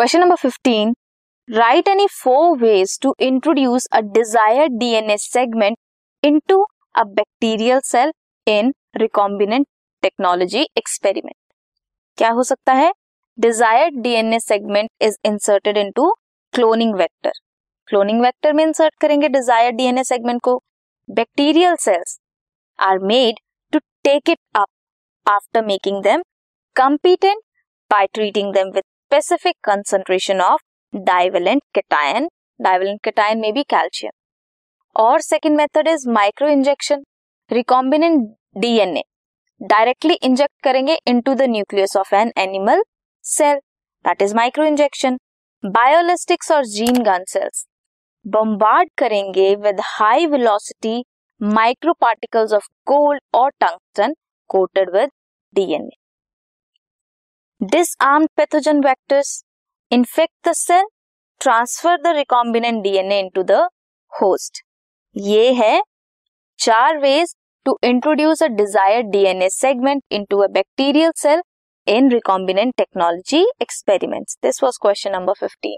Question number fifteen right any four ways to introduce a desire DNA segment into a bacterial cell in recombinant technology experiment क्या हो सकता है? Desire DNA segment is inserted into cloning vector cloning vector में insert करेंगे desire DNA segment को. Bacterial cells are made to take it up after making them competent by treating them with specific concentration of divalent cation divalent cation में भी calcium और second method is micro injection recombinant DNA directly inject करेंगे into the nucleus of an animal cell that is micro injection biolistics और gene gun cells bombard करेंगे with high velocity micro particles of gold और tungsten coated with DNA Disarmed pathogen vectors infect the cell, transfer the recombinant DNA into the host. ये है चार ways to introduce a desired DNA segment into a bacterial cell in recombinant technology experiments. This was question number 15.